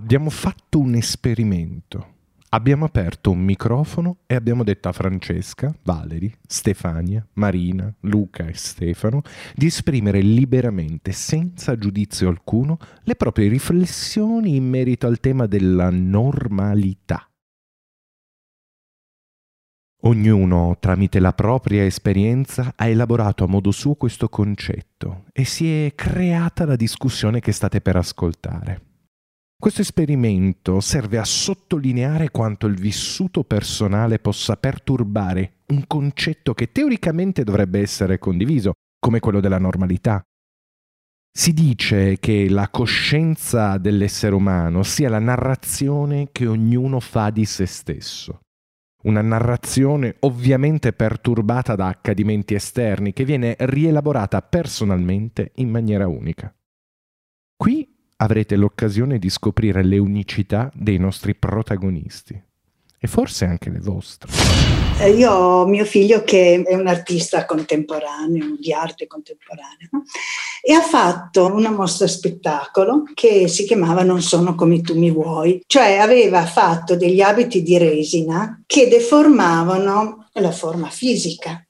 abbiamo fatto un esperimento. Abbiamo aperto un microfono e abbiamo detto a Francesca, Valeri, Stefania, Marina, Luca e Stefano di esprimere liberamente, senza giudizio alcuno, le proprie riflessioni in merito al tema della normalità. Ognuno, tramite la propria esperienza, ha elaborato a modo suo questo concetto e si è creata la discussione che state per ascoltare. Questo esperimento serve a sottolineare quanto il vissuto personale possa perturbare un concetto che teoricamente dovrebbe essere condiviso, come quello della normalità. Si dice che la coscienza dell'essere umano sia la narrazione che ognuno fa di se stesso. Una narrazione ovviamente perturbata da accadimenti esterni che viene rielaborata personalmente in maniera unica. Qui avrete l'occasione di scoprire le unicità dei nostri protagonisti e forse anche le vostre. Eh, io ho mio figlio che è un artista contemporaneo, di arte contemporanea, e ha fatto una mostra spettacolo che si chiamava Non sono come tu mi vuoi, cioè aveva fatto degli abiti di resina che deformavano la forma fisica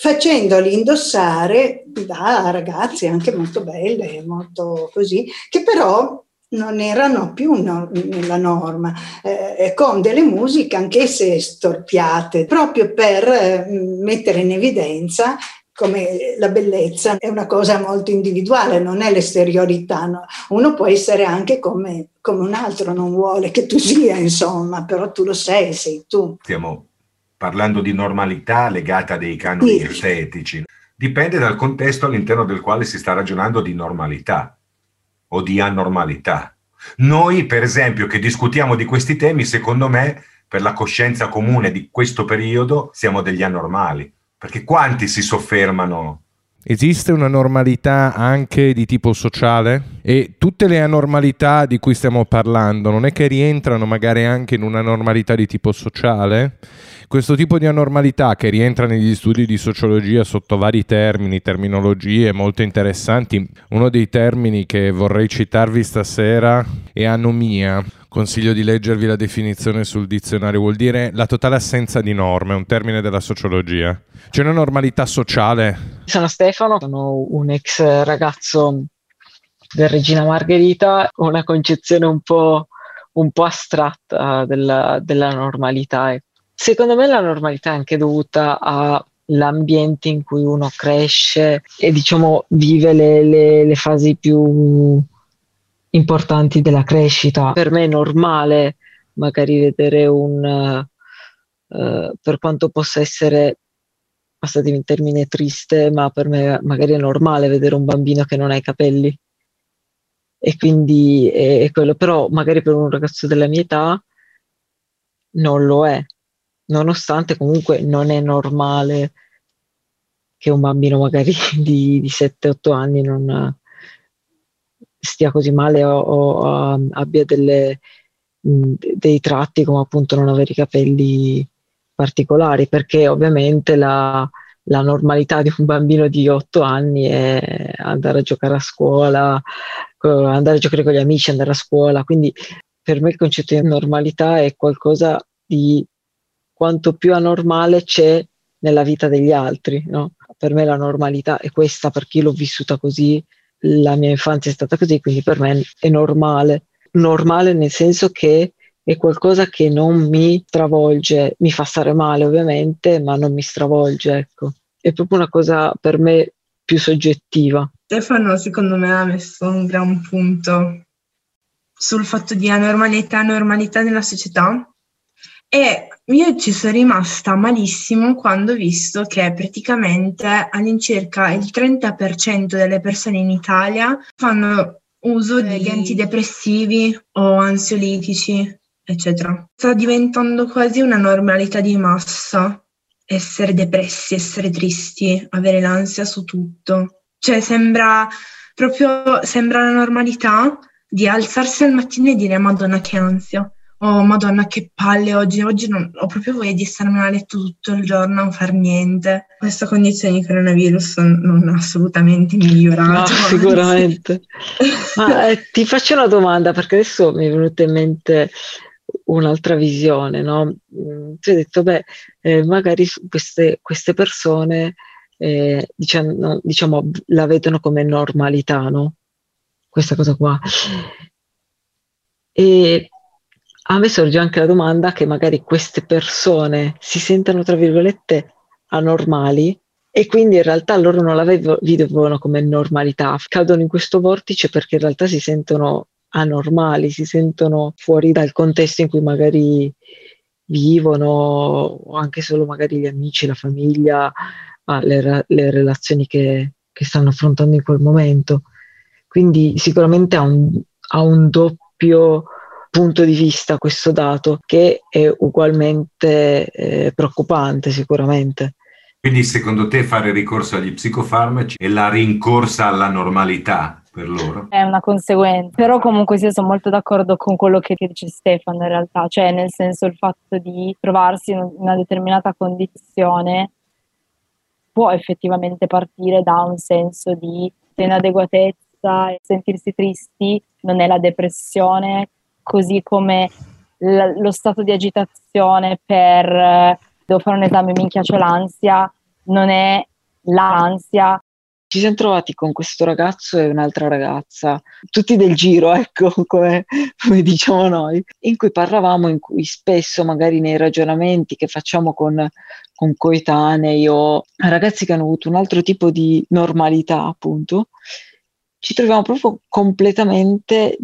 facendoli indossare da ragazze anche molto belle, molto così, che però non erano più no, nella norma, eh, con delle musiche anch'esse storpiate, proprio per eh, mettere in evidenza come la bellezza è una cosa molto individuale, non è l'esteriorità. No? Uno può essere anche come, come, un altro, non vuole che tu sia, insomma, però tu lo sei, sei tu. Stiamo parlando di normalità legata a dei canoni sì. estetici. Dipende dal contesto all'interno del quale si sta ragionando di normalità o di anormalità. Noi, per esempio, che discutiamo di questi temi, secondo me, per la coscienza comune di questo periodo, siamo degli anormali. Perché quanti si soffermano Esiste una normalità anche di tipo sociale? E tutte le anormalità di cui stiamo parlando non è che rientrano magari anche in una normalità di tipo sociale? Questo tipo di anormalità che rientra negli studi di sociologia sotto vari termini, terminologie molto interessanti, uno dei termini che vorrei citarvi stasera è anomia. Consiglio di leggervi la definizione sul dizionario, vuol dire la totale assenza di norme, un termine della sociologia. C'è una normalità sociale? Sono Stefano, sono un ex ragazzo del Regina Margherita, ho una concezione un po', un po astratta della, della normalità. Secondo me la normalità è anche dovuta all'ambiente in cui uno cresce e diciamo vive le, le, le fasi più importanti della crescita. Per me è normale magari vedere un, uh, per quanto possa essere, passatemi in termine triste, ma per me magari è normale vedere un bambino che non ha i capelli. E quindi è, è quello, però magari per un ragazzo della mia età non lo è nonostante comunque non è normale che un bambino magari di, di 7-8 anni non stia così male o, o um, abbia delle, mh, dei tratti come appunto non avere i capelli particolari, perché ovviamente la, la normalità di un bambino di 8 anni è andare a giocare a scuola, andare a giocare con gli amici, andare a scuola, quindi per me il concetto di normalità è qualcosa di quanto più anormale c'è nella vita degli altri. No? Per me la normalità è questa, perché io l'ho vissuta così, la mia infanzia è stata così, quindi per me è normale. Normale nel senso che è qualcosa che non mi travolge, mi fa stare male ovviamente, ma non mi stravolge, ecco. È proprio una cosa per me più soggettiva. Stefano secondo me ha messo un gran punto sul fatto di anormalità, normalità nella società e io ci sono rimasta malissimo quando ho visto che praticamente all'incirca il 30% delle persone in Italia fanno uso degli antidepressivi o ansiolitici, eccetera. Sta diventando quasi una normalità di massa essere depressi, essere tristi, avere l'ansia su tutto. Cioè sembra proprio sembra la normalità di alzarsi al mattino e dire Madonna che ansia oh madonna che palle oggi, oggi non, ho proprio voglia di starmene a letto tutto il giorno, a non far niente. questa condizione di coronavirus non ha assolutamente migliorato. No, sicuramente. Ma eh, ti faccio una domanda perché adesso mi è venuta in mente un'altra visione, no? Mm, tu hai detto, beh, eh, magari queste, queste persone eh, diciamo, diciamo, la vedono come normalità, no? Questa cosa qua. E a me sorge anche la domanda che magari queste persone si sentono, tra virgolette, anormali e quindi in realtà loro non la vivono come normalità, cadono in questo vortice perché in realtà si sentono anormali, si sentono fuori dal contesto in cui magari vivono, o anche solo magari gli amici, la famiglia, le, le, relazioni che, che, stanno affrontando in quel momento. Quindi sicuramente ha un, ha un doppio punto di vista questo dato che è ugualmente eh, preoccupante sicuramente. Quindi secondo te fare ricorso agli psicofarmaci è la rincorsa alla normalità per loro? È una conseguenza, però comunque sì, sono molto d'accordo con quello che dice Stefano in realtà, cioè nel senso il fatto di trovarsi in una determinata condizione può effettivamente partire da un senso di inadeguatezza, sentirsi tristi non è la depressione, così come l- lo stato di agitazione per devo fare un esame, mi inchiaccio l'ansia, non è l'ansia. Ci siamo trovati con questo ragazzo e un'altra ragazza, tutti del giro, ecco, come, come diciamo noi, in cui parlavamo, in cui spesso magari nei ragionamenti che facciamo con, con coetanei o ragazzi che hanno avuto un altro tipo di normalità, appunto, ci troviamo proprio completamente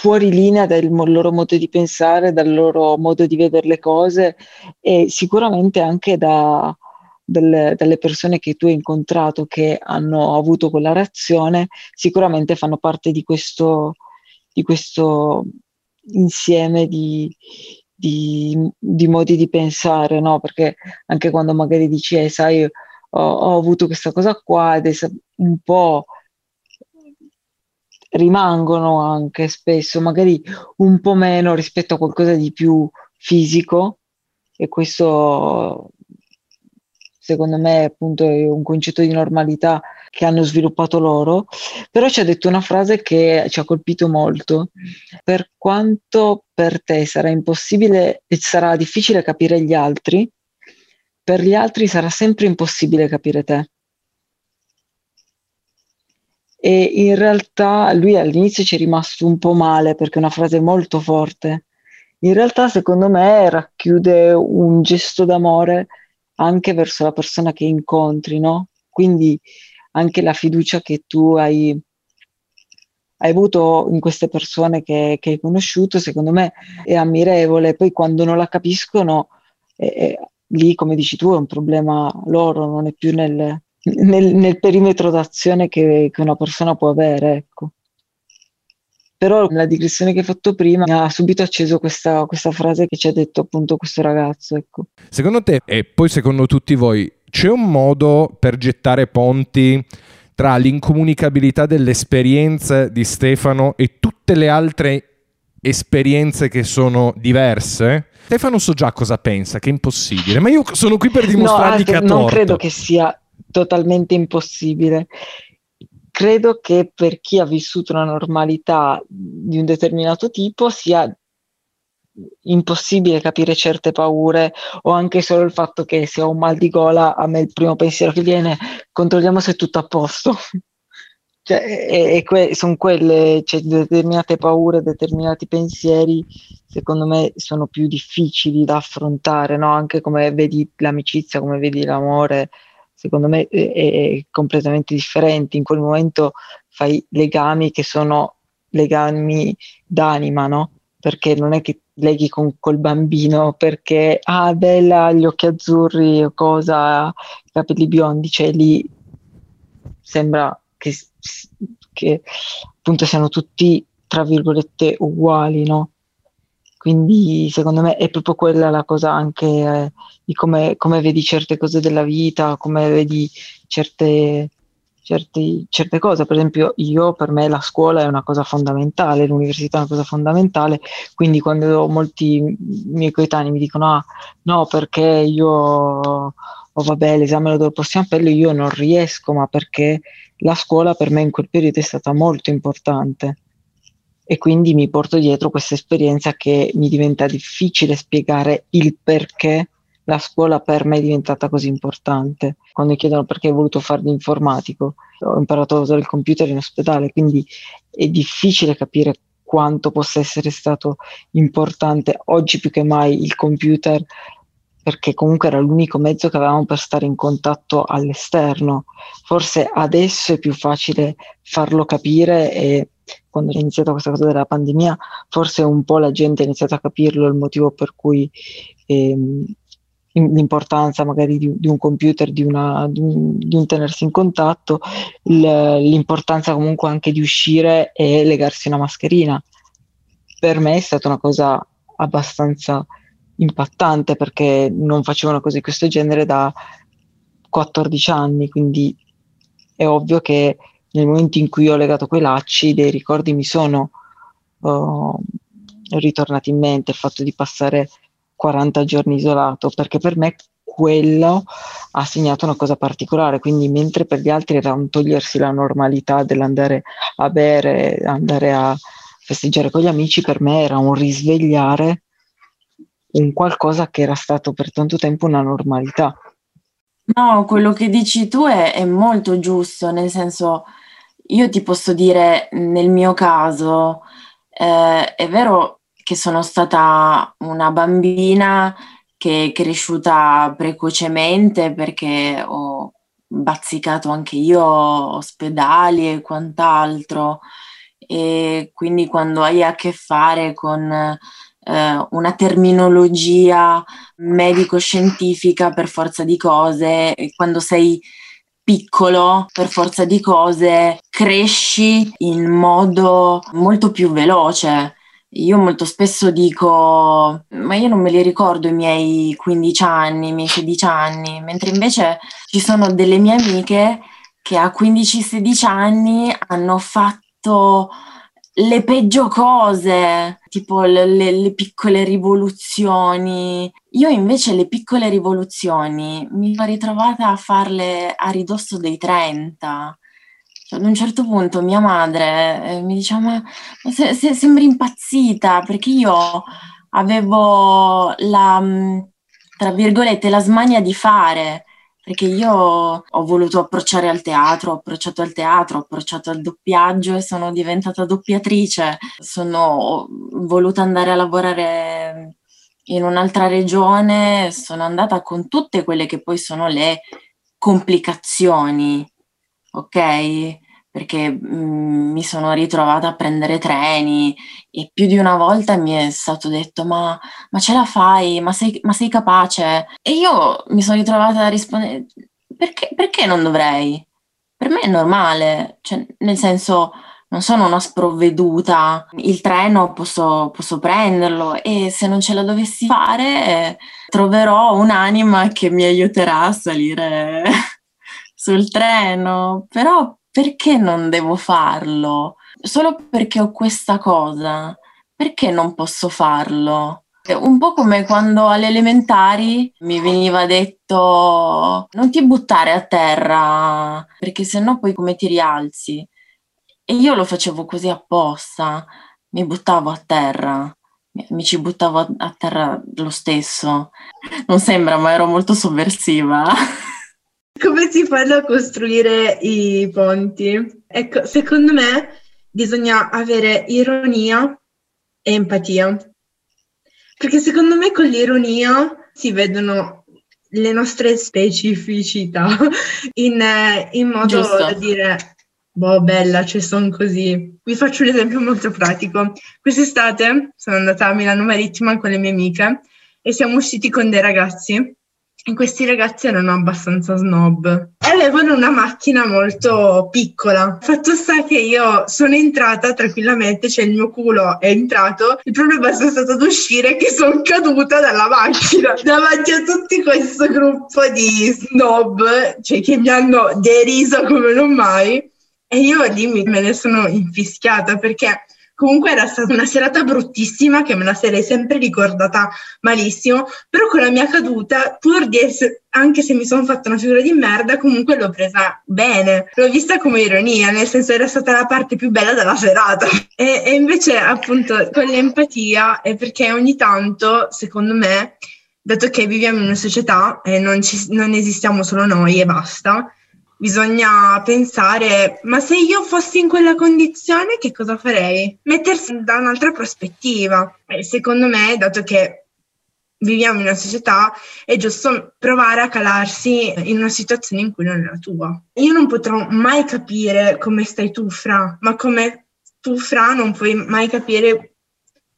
fuori linea dal loro modo di pensare, dal loro modo di vedere le cose e sicuramente anche da, delle, dalle persone che tu hai incontrato che hanno avuto quella reazione, sicuramente fanno parte di questo, di questo insieme di, di, di, modi di pensare, no? Perché anche quando magari dici, eh, sai, ho, ho avuto questa cosa qua ed è un po' rimangono anche spesso, magari un po' meno rispetto a qualcosa di più fisico. E questo secondo me appunto è un concetto di normalità che hanno sviluppato loro, però ci ha detto una frase che ci ha colpito molto. Per quanto per te sarà impossibile e sarà difficile capire gli altri, per gli altri sarà sempre impossibile capire te e in realtà lui all'inizio ci è rimasto un po' male perché è una frase molto forte. In realtà secondo me racchiude un gesto d'amore anche verso la persona che incontri, no? Quindi anche la fiducia che tu hai, hai avuto in queste persone che, che, hai conosciuto, secondo me è ammirevole. Poi quando non la capiscono, eh, lì come dici tu è un problema loro, non è più nel, nel, nel perimetro d'azione che, che, una persona può avere. Ecco. Però la digressione che hai fatto prima ha subito acceso questa, questa frase che ci ha detto appunto questo ragazzo. Ecco. Secondo te, e poi secondo tutti voi, c'è un modo per gettare ponti tra l'incomunicabilità delle esperienze di Stefano e tutte le altre esperienze che sono diverse? Stefano so già cosa pensa, che è impossibile, ma io sono qui per dimostrargli no, che ha Non credo che sia totalmente impossibile. Credo che per chi ha vissuto una normalità di un determinato tipo sia impossibile capire certe paure o anche solo il fatto che se ho un mal di gola a me il primo pensiero che viene controlliamo se è tutto a posto cioè, e, e que- sono quelle cioè, determinate paure determinati pensieri secondo me sono più difficili da affrontare no? anche come vedi l'amicizia come vedi l'amore secondo me è, è completamente differente. In quel momento fai legami che sono legami d'anima, no? Perché non è che leghi con col bambino perché ah bella gli occhi azzurri o cosa i capelli biondi cioè lì sembra che, che appunto siano tutti tra virgolette uguali no quindi secondo me è proprio quella la cosa anche eh, di come, come, vedi certe cose della vita, come vedi certe, certe, certe, cose. Per esempio io, per me la scuola è una cosa fondamentale, l'università è una cosa fondamentale, quindi quando molti miei coetanei mi dicono ah no perché io oh vabbè l'esame lo do al prossimo appello, io non riesco, ma perché la scuola per me in quel periodo è stata molto importante e quindi mi porto dietro questa esperienza che mi diventa difficile spiegare il perché la scuola per me è diventata così importante. Quando mi chiedono perché hai voluto fare l'informatico, ho imparato a usare il computer in ospedale, quindi è difficile capire quanto possa essere stato importante oggi più che mai il computer perché comunque era l'unico mezzo che avevamo per stare in contatto all'esterno. Forse adesso è più facile farlo capire e quando è iniziata questa cosa della pandemia, forse un po' la gente ha iniziato a capirlo, il motivo per cui ehm, l'importanza magari di, di, un computer, di, una, di, un, di un tenersi in contatto, l'importanza comunque anche di uscire e legarsi una mascherina. Per me è stata una cosa abbastanza impattante perché non facevo una cosa di questo genere da 14 anni, quindi è ovvio che nel momento in cui ho legato quei lacci, dei ricordi mi sono uh, ritornati in mente, il fatto di passare 40 giorni isolato, perché per me quello ha segnato una cosa particolare, quindi mentre per gli altri era un togliersi la normalità dell'andare a bere, andare a festeggiare con gli amici, per me era un risvegliare un qualcosa che era stato per tanto tempo una normalità. No, quello che dici tu è, è molto giusto, nel senso, io ti posso dire, nel mio caso, eh, è vero che sono stata una bambina che è cresciuta precocemente perché ho bazzicato anche io ospedali e quant'altro. E quindi quando hai a che fare con eh, una terminologia medico-scientifica per forza di cose quando sei piccolo per forza di cose cresci in modo molto più veloce. Io molto spesso dico, ma io non me li ricordo i miei 15 anni, i miei 16 anni, mentre invece ci sono delle mie amiche che a 15-16 anni hanno fatto le peggio cose, tipo le, le, le, piccole rivoluzioni. Io invece le piccole rivoluzioni mi sono ritrovata a farle a ridosso dei 30. Cioè, ad un certo punto mia madre eh, mi diceva, ma, se, se, sembri impazzita, perché io avevo la, tra virgolette, la smania di fare perché io ho voluto approcciare al teatro, ho approcciato al teatro, ho approcciato al doppiaggio e sono diventata doppiatrice, sono voluta andare a lavorare in un'altra regione, sono andata con tutte quelle che poi sono le complicazioni, ok? perché mh, mm, mi sono ritrovata a prendere treni e più di una volta mi è stato detto ma, ma ce la fai, ma sei, ma sei, capace? E io mi sono ritrovata a rispondere perché, perché non dovrei? Per me è normale, cioè, nel senso non sono una sprovveduta, il treno posso, posso prenderlo e se non ce la dovessi fare troverò un'anima che mi aiuterà a salire sul treno, però perché non devo farlo? Solo perché ho questa cosa, perché non posso farlo? Un po' come quando alle elementari mi veniva detto non ti buttare a terra perché sennò poi come ti rialzi. E io lo facevo così apposta, mi buttavo a terra, mi ci buttavo a terra lo stesso. Non sembra, ma ero molto sovversiva. Come si fanno a costruire i ponti? Ecco, secondo me bisogna avere ironia e empatia. Perché secondo me con l'ironia si vedono le nostre specificità in, in modo Giusto. da dire boh bella, ci sono così. Vi faccio un esempio molto pratico. Quest'estate sono andata a Milano Marittima con le mie amiche e siamo usciti con dei ragazzi e questi ragazzi erano abbastanza snob e avevano una macchina molto piccola. Fatto sta che io sono entrata tranquillamente, cioè il mio culo è entrato, il problema è stato ad uscire che sono caduta dalla macchina davanti a tutto questo gruppo di snob, cioè che mi hanno deriso come non mai. E io lì me ne sono infischiata perché Comunque era stata una serata bruttissima che me la sarei sempre ricordata malissimo, però con la mia caduta, pur di essere, anche se mi sono fatta una figura di merda, comunque l'ho presa bene, l'ho vista come ironia, nel senso era stata la parte più bella della serata. E, e invece appunto con l'empatia è perché ogni tanto, secondo me, dato che viviamo in una società e non, ci, non esistiamo solo noi e basta, bisogna pensare, ma se io fossi in quella condizione che cosa farei? Mettersi da un'altra prospettiva. E secondo me, dato che viviamo in una società, è giusto provare a calarsi in una situazione in cui non è la tua. Io non potrò mai capire come stai tu, Fra, ma come tu, Fra, non puoi mai capire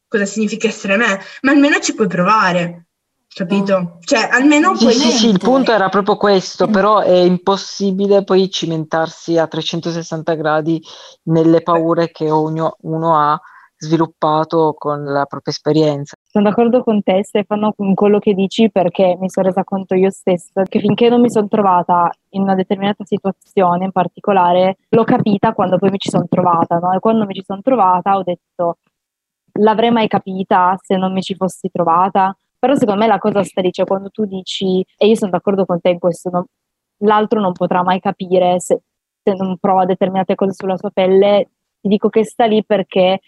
cosa significa essere me, ma almeno ci puoi provare capito? Cioè, almeno sì, sì, sì, il punto era proprio questo, però è impossibile poi cimentarsi a 360 gradi nelle paure che ognuno uno ha sviluppato con la propria esperienza. Sono d'accordo con te Stefano con quello che dici perché mi sono resa conto io stessa che finché non mi sono trovata in una determinata situazione in particolare l'ho capita quando poi mi ci sono trovata no? e quando mi ci sono trovata ho detto l'avrei mai capita se non mi ci fossi trovata però secondo me la cosa sta lì, cioè quando tu dici, e io sono d'accordo con te in questo, non, l'altro non potrà mai capire se, se non prova determinate cose sulla sua pelle, ti dico che sta lì perché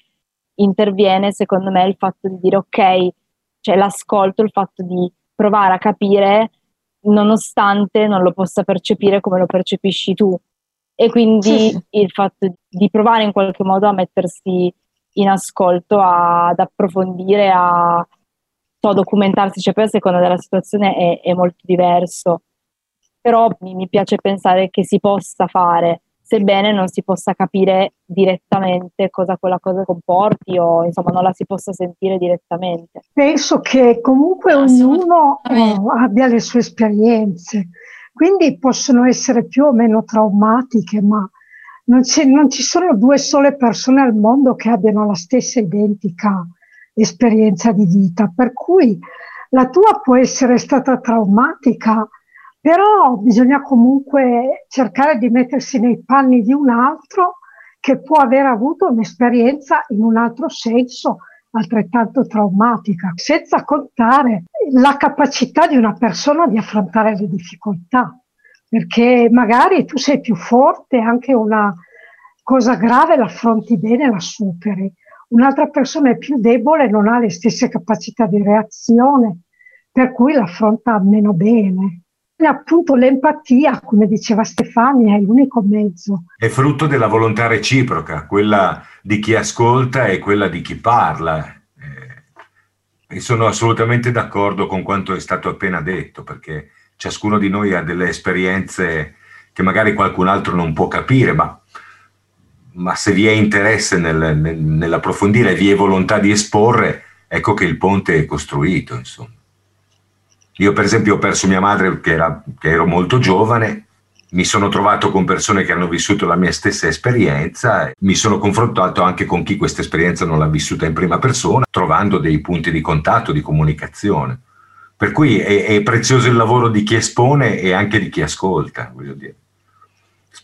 interviene secondo me il fatto di dire ok, cioè l'ascolto, il fatto di provare a capire nonostante non lo possa percepire come lo percepisci tu. E quindi sì. il fatto di provare in qualche modo a mettersi in ascolto, a, ad approfondire, a, so, documentarsi, cioè poi a seconda della situazione è, è molto diverso, però mi, mi piace pensare che si possa fare, sebbene non si possa capire direttamente cosa quella cosa comporti o insomma non la si possa sentire direttamente. Penso che comunque ognuno eh, abbia le sue esperienze, quindi possono essere più o meno traumatiche, ma non, non, ci sono due sole persone al mondo che abbiano la stessa identica esperienza di vita, per cui la tua può essere stata traumatica, però bisogna comunque cercare di mettersi nei panni di un altro che può aver avuto un'esperienza in un altro senso altrettanto traumatica, senza contare la capacità di una persona di affrontare le difficoltà, perché magari tu sei più forte, anche una cosa grave l'affronti bene, la superi, un'altra persona è più debole, non ha le stesse capacità di reazione, per cui l'affronta meno bene. E appunto l'empatia, come diceva Stefania, è l'unico mezzo. È frutto della volontà reciproca, quella di chi ascolta e quella di chi parla. Eh, e sono assolutamente d'accordo con quanto è stato appena detto, perché ciascuno di noi ha delle esperienze che magari qualcun altro non può capire, ma ma se vi è interesse nel, nel, nell'approfondire vi è volontà di esporre, ecco che il ponte è costruito. Insomma. Io per esempio ho perso mia madre che, era, che ero molto giovane, mi sono trovato con persone che hanno vissuto la mia stessa esperienza, mi sono confrontato anche con chi questa esperienza non l'ha vissuta in prima persona, trovando dei punti di contatto, di comunicazione. Per cui è, è prezioso il lavoro di chi espone e anche di chi ascolta, voglio dire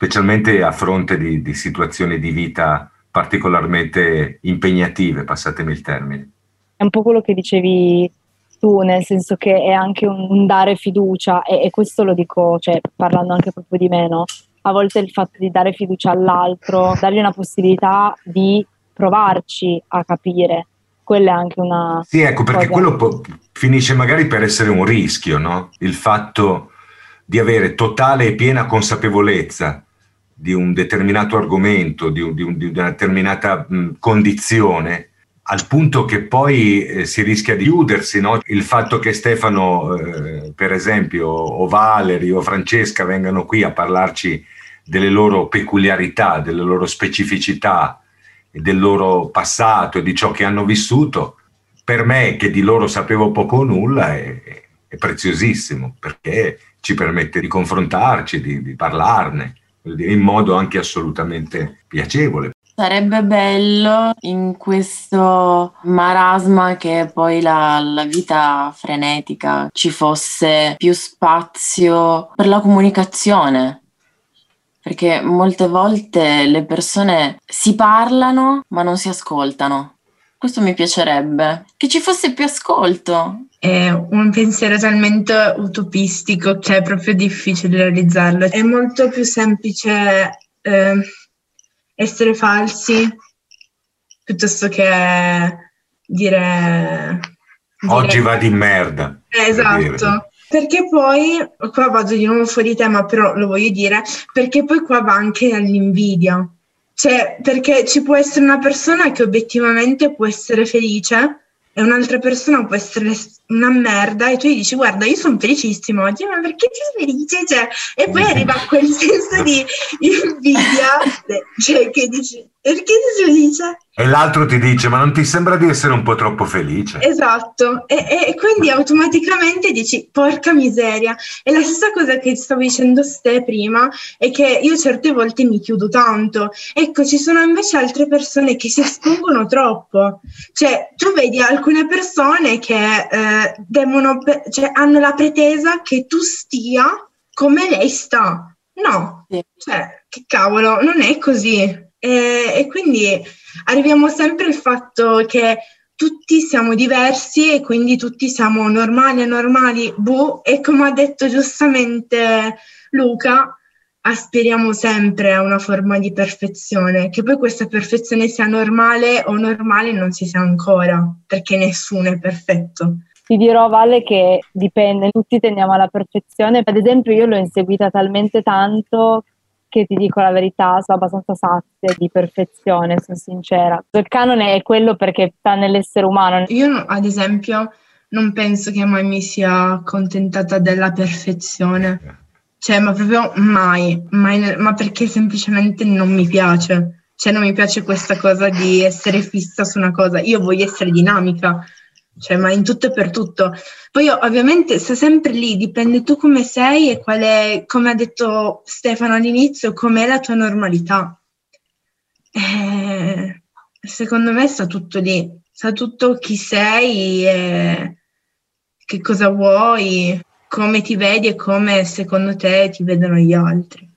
specialmente a fronte di, di situazioni di vita particolarmente impegnative, passatemi il termine. È un po' quello che dicevi tu, nel senso che è anche un, dare fiducia e, e, questo lo dico, cioè, parlando anche proprio di me, no? A volte il fatto di dare fiducia all'altro, dargli una possibilità di provarci a capire, quella è anche una... Sì, ecco, perché cosa. quello po- finisce magari per essere un rischio, no? Il fatto di avere totale e piena consapevolezza di un determinato argomento, di, un, di, un, di una determinata mh, condizione, al punto che poi eh, si rischia di chiudersi. No? Il fatto che Stefano, eh, per esempio, o Valerio o Francesca vengano qui a parlarci delle loro peculiarità, delle loro specificità, del loro passato e di ciò che hanno vissuto, per me, che di loro sapevo poco o nulla, è, è preziosissimo, perché ci permette di confrontarci, di, di parlarne in modo anche assolutamente piacevole. Sarebbe bello in questo marasma che è poi la, la, vita frenetica ci fosse più spazio per la comunicazione, perché molte volte le persone si parlano ma non si ascoltano. Questo mi piacerebbe, che ci fosse più ascolto. È un pensiero talmente utopistico che è proprio difficile realizzarlo. È molto più semplice eh, essere falsi piuttosto che dire... Oggi dire... va di merda. esatto. Perché poi, qua vado di nuovo fuori tema, però lo voglio dire, perché poi qua va anche all'invidia. Cioè, perché ci può essere una persona che obiettivamente può essere felice e un'altra persona può essere una merda e tu gli dici guarda io sono felicissimo oggi ma perché sei felice? Cioè, e poi arriva quel senso di invidia cioè che dici perché sei felice e l'altro ti dice, ma non ti sembra di essere un po' troppo felice? Esatto, e, e, quindi automaticamente dici, porca miseria. E la stessa cosa che stavo dicendo ste prima è che io certe volte mi chiudo tanto. Ecco, ci sono invece altre persone che si espongono troppo. Cioè, tu vedi alcune persone che eh, devono, cioè, hanno la pretesa che tu stia come lei sta. No, cioè, che cavolo, non è così. E, e quindi arriviamo sempre al fatto che tutti siamo diversi e quindi tutti siamo normali, anormali, boh, e come ha detto giustamente Luca, aspiriamo sempre a una forma di perfezione, che poi questa perfezione sia normale o normale non si sa ancora, perché nessuno è perfetto. Ti dirò, Vale, che dipende, tutti tendiamo alla perfezione. Ad esempio, io l'ho inseguita talmente tanto che ti dico la verità, sono abbastanza sazia di perfezione, sono sincera. Il canone è quello perché sta nell'essere umano. Io, ad esempio, non penso che mai mi sia accontentata della perfezione. Cioè, ma proprio mai, mai, ma perché semplicemente non mi piace. Cioè, non mi piace questa cosa di essere fissa su una cosa. Io voglio essere dinamica, cioè, ma in tutto e per tutto. Poi ovviamente sta sempre lì, dipende tu come sei e qual è, come ha detto Stefano all'inizio, com'è la tua normalità. Eh, secondo me sta tutto lì, sta tutto chi sei, e che cosa vuoi, come ti vedi e come secondo te ti vedono gli altri.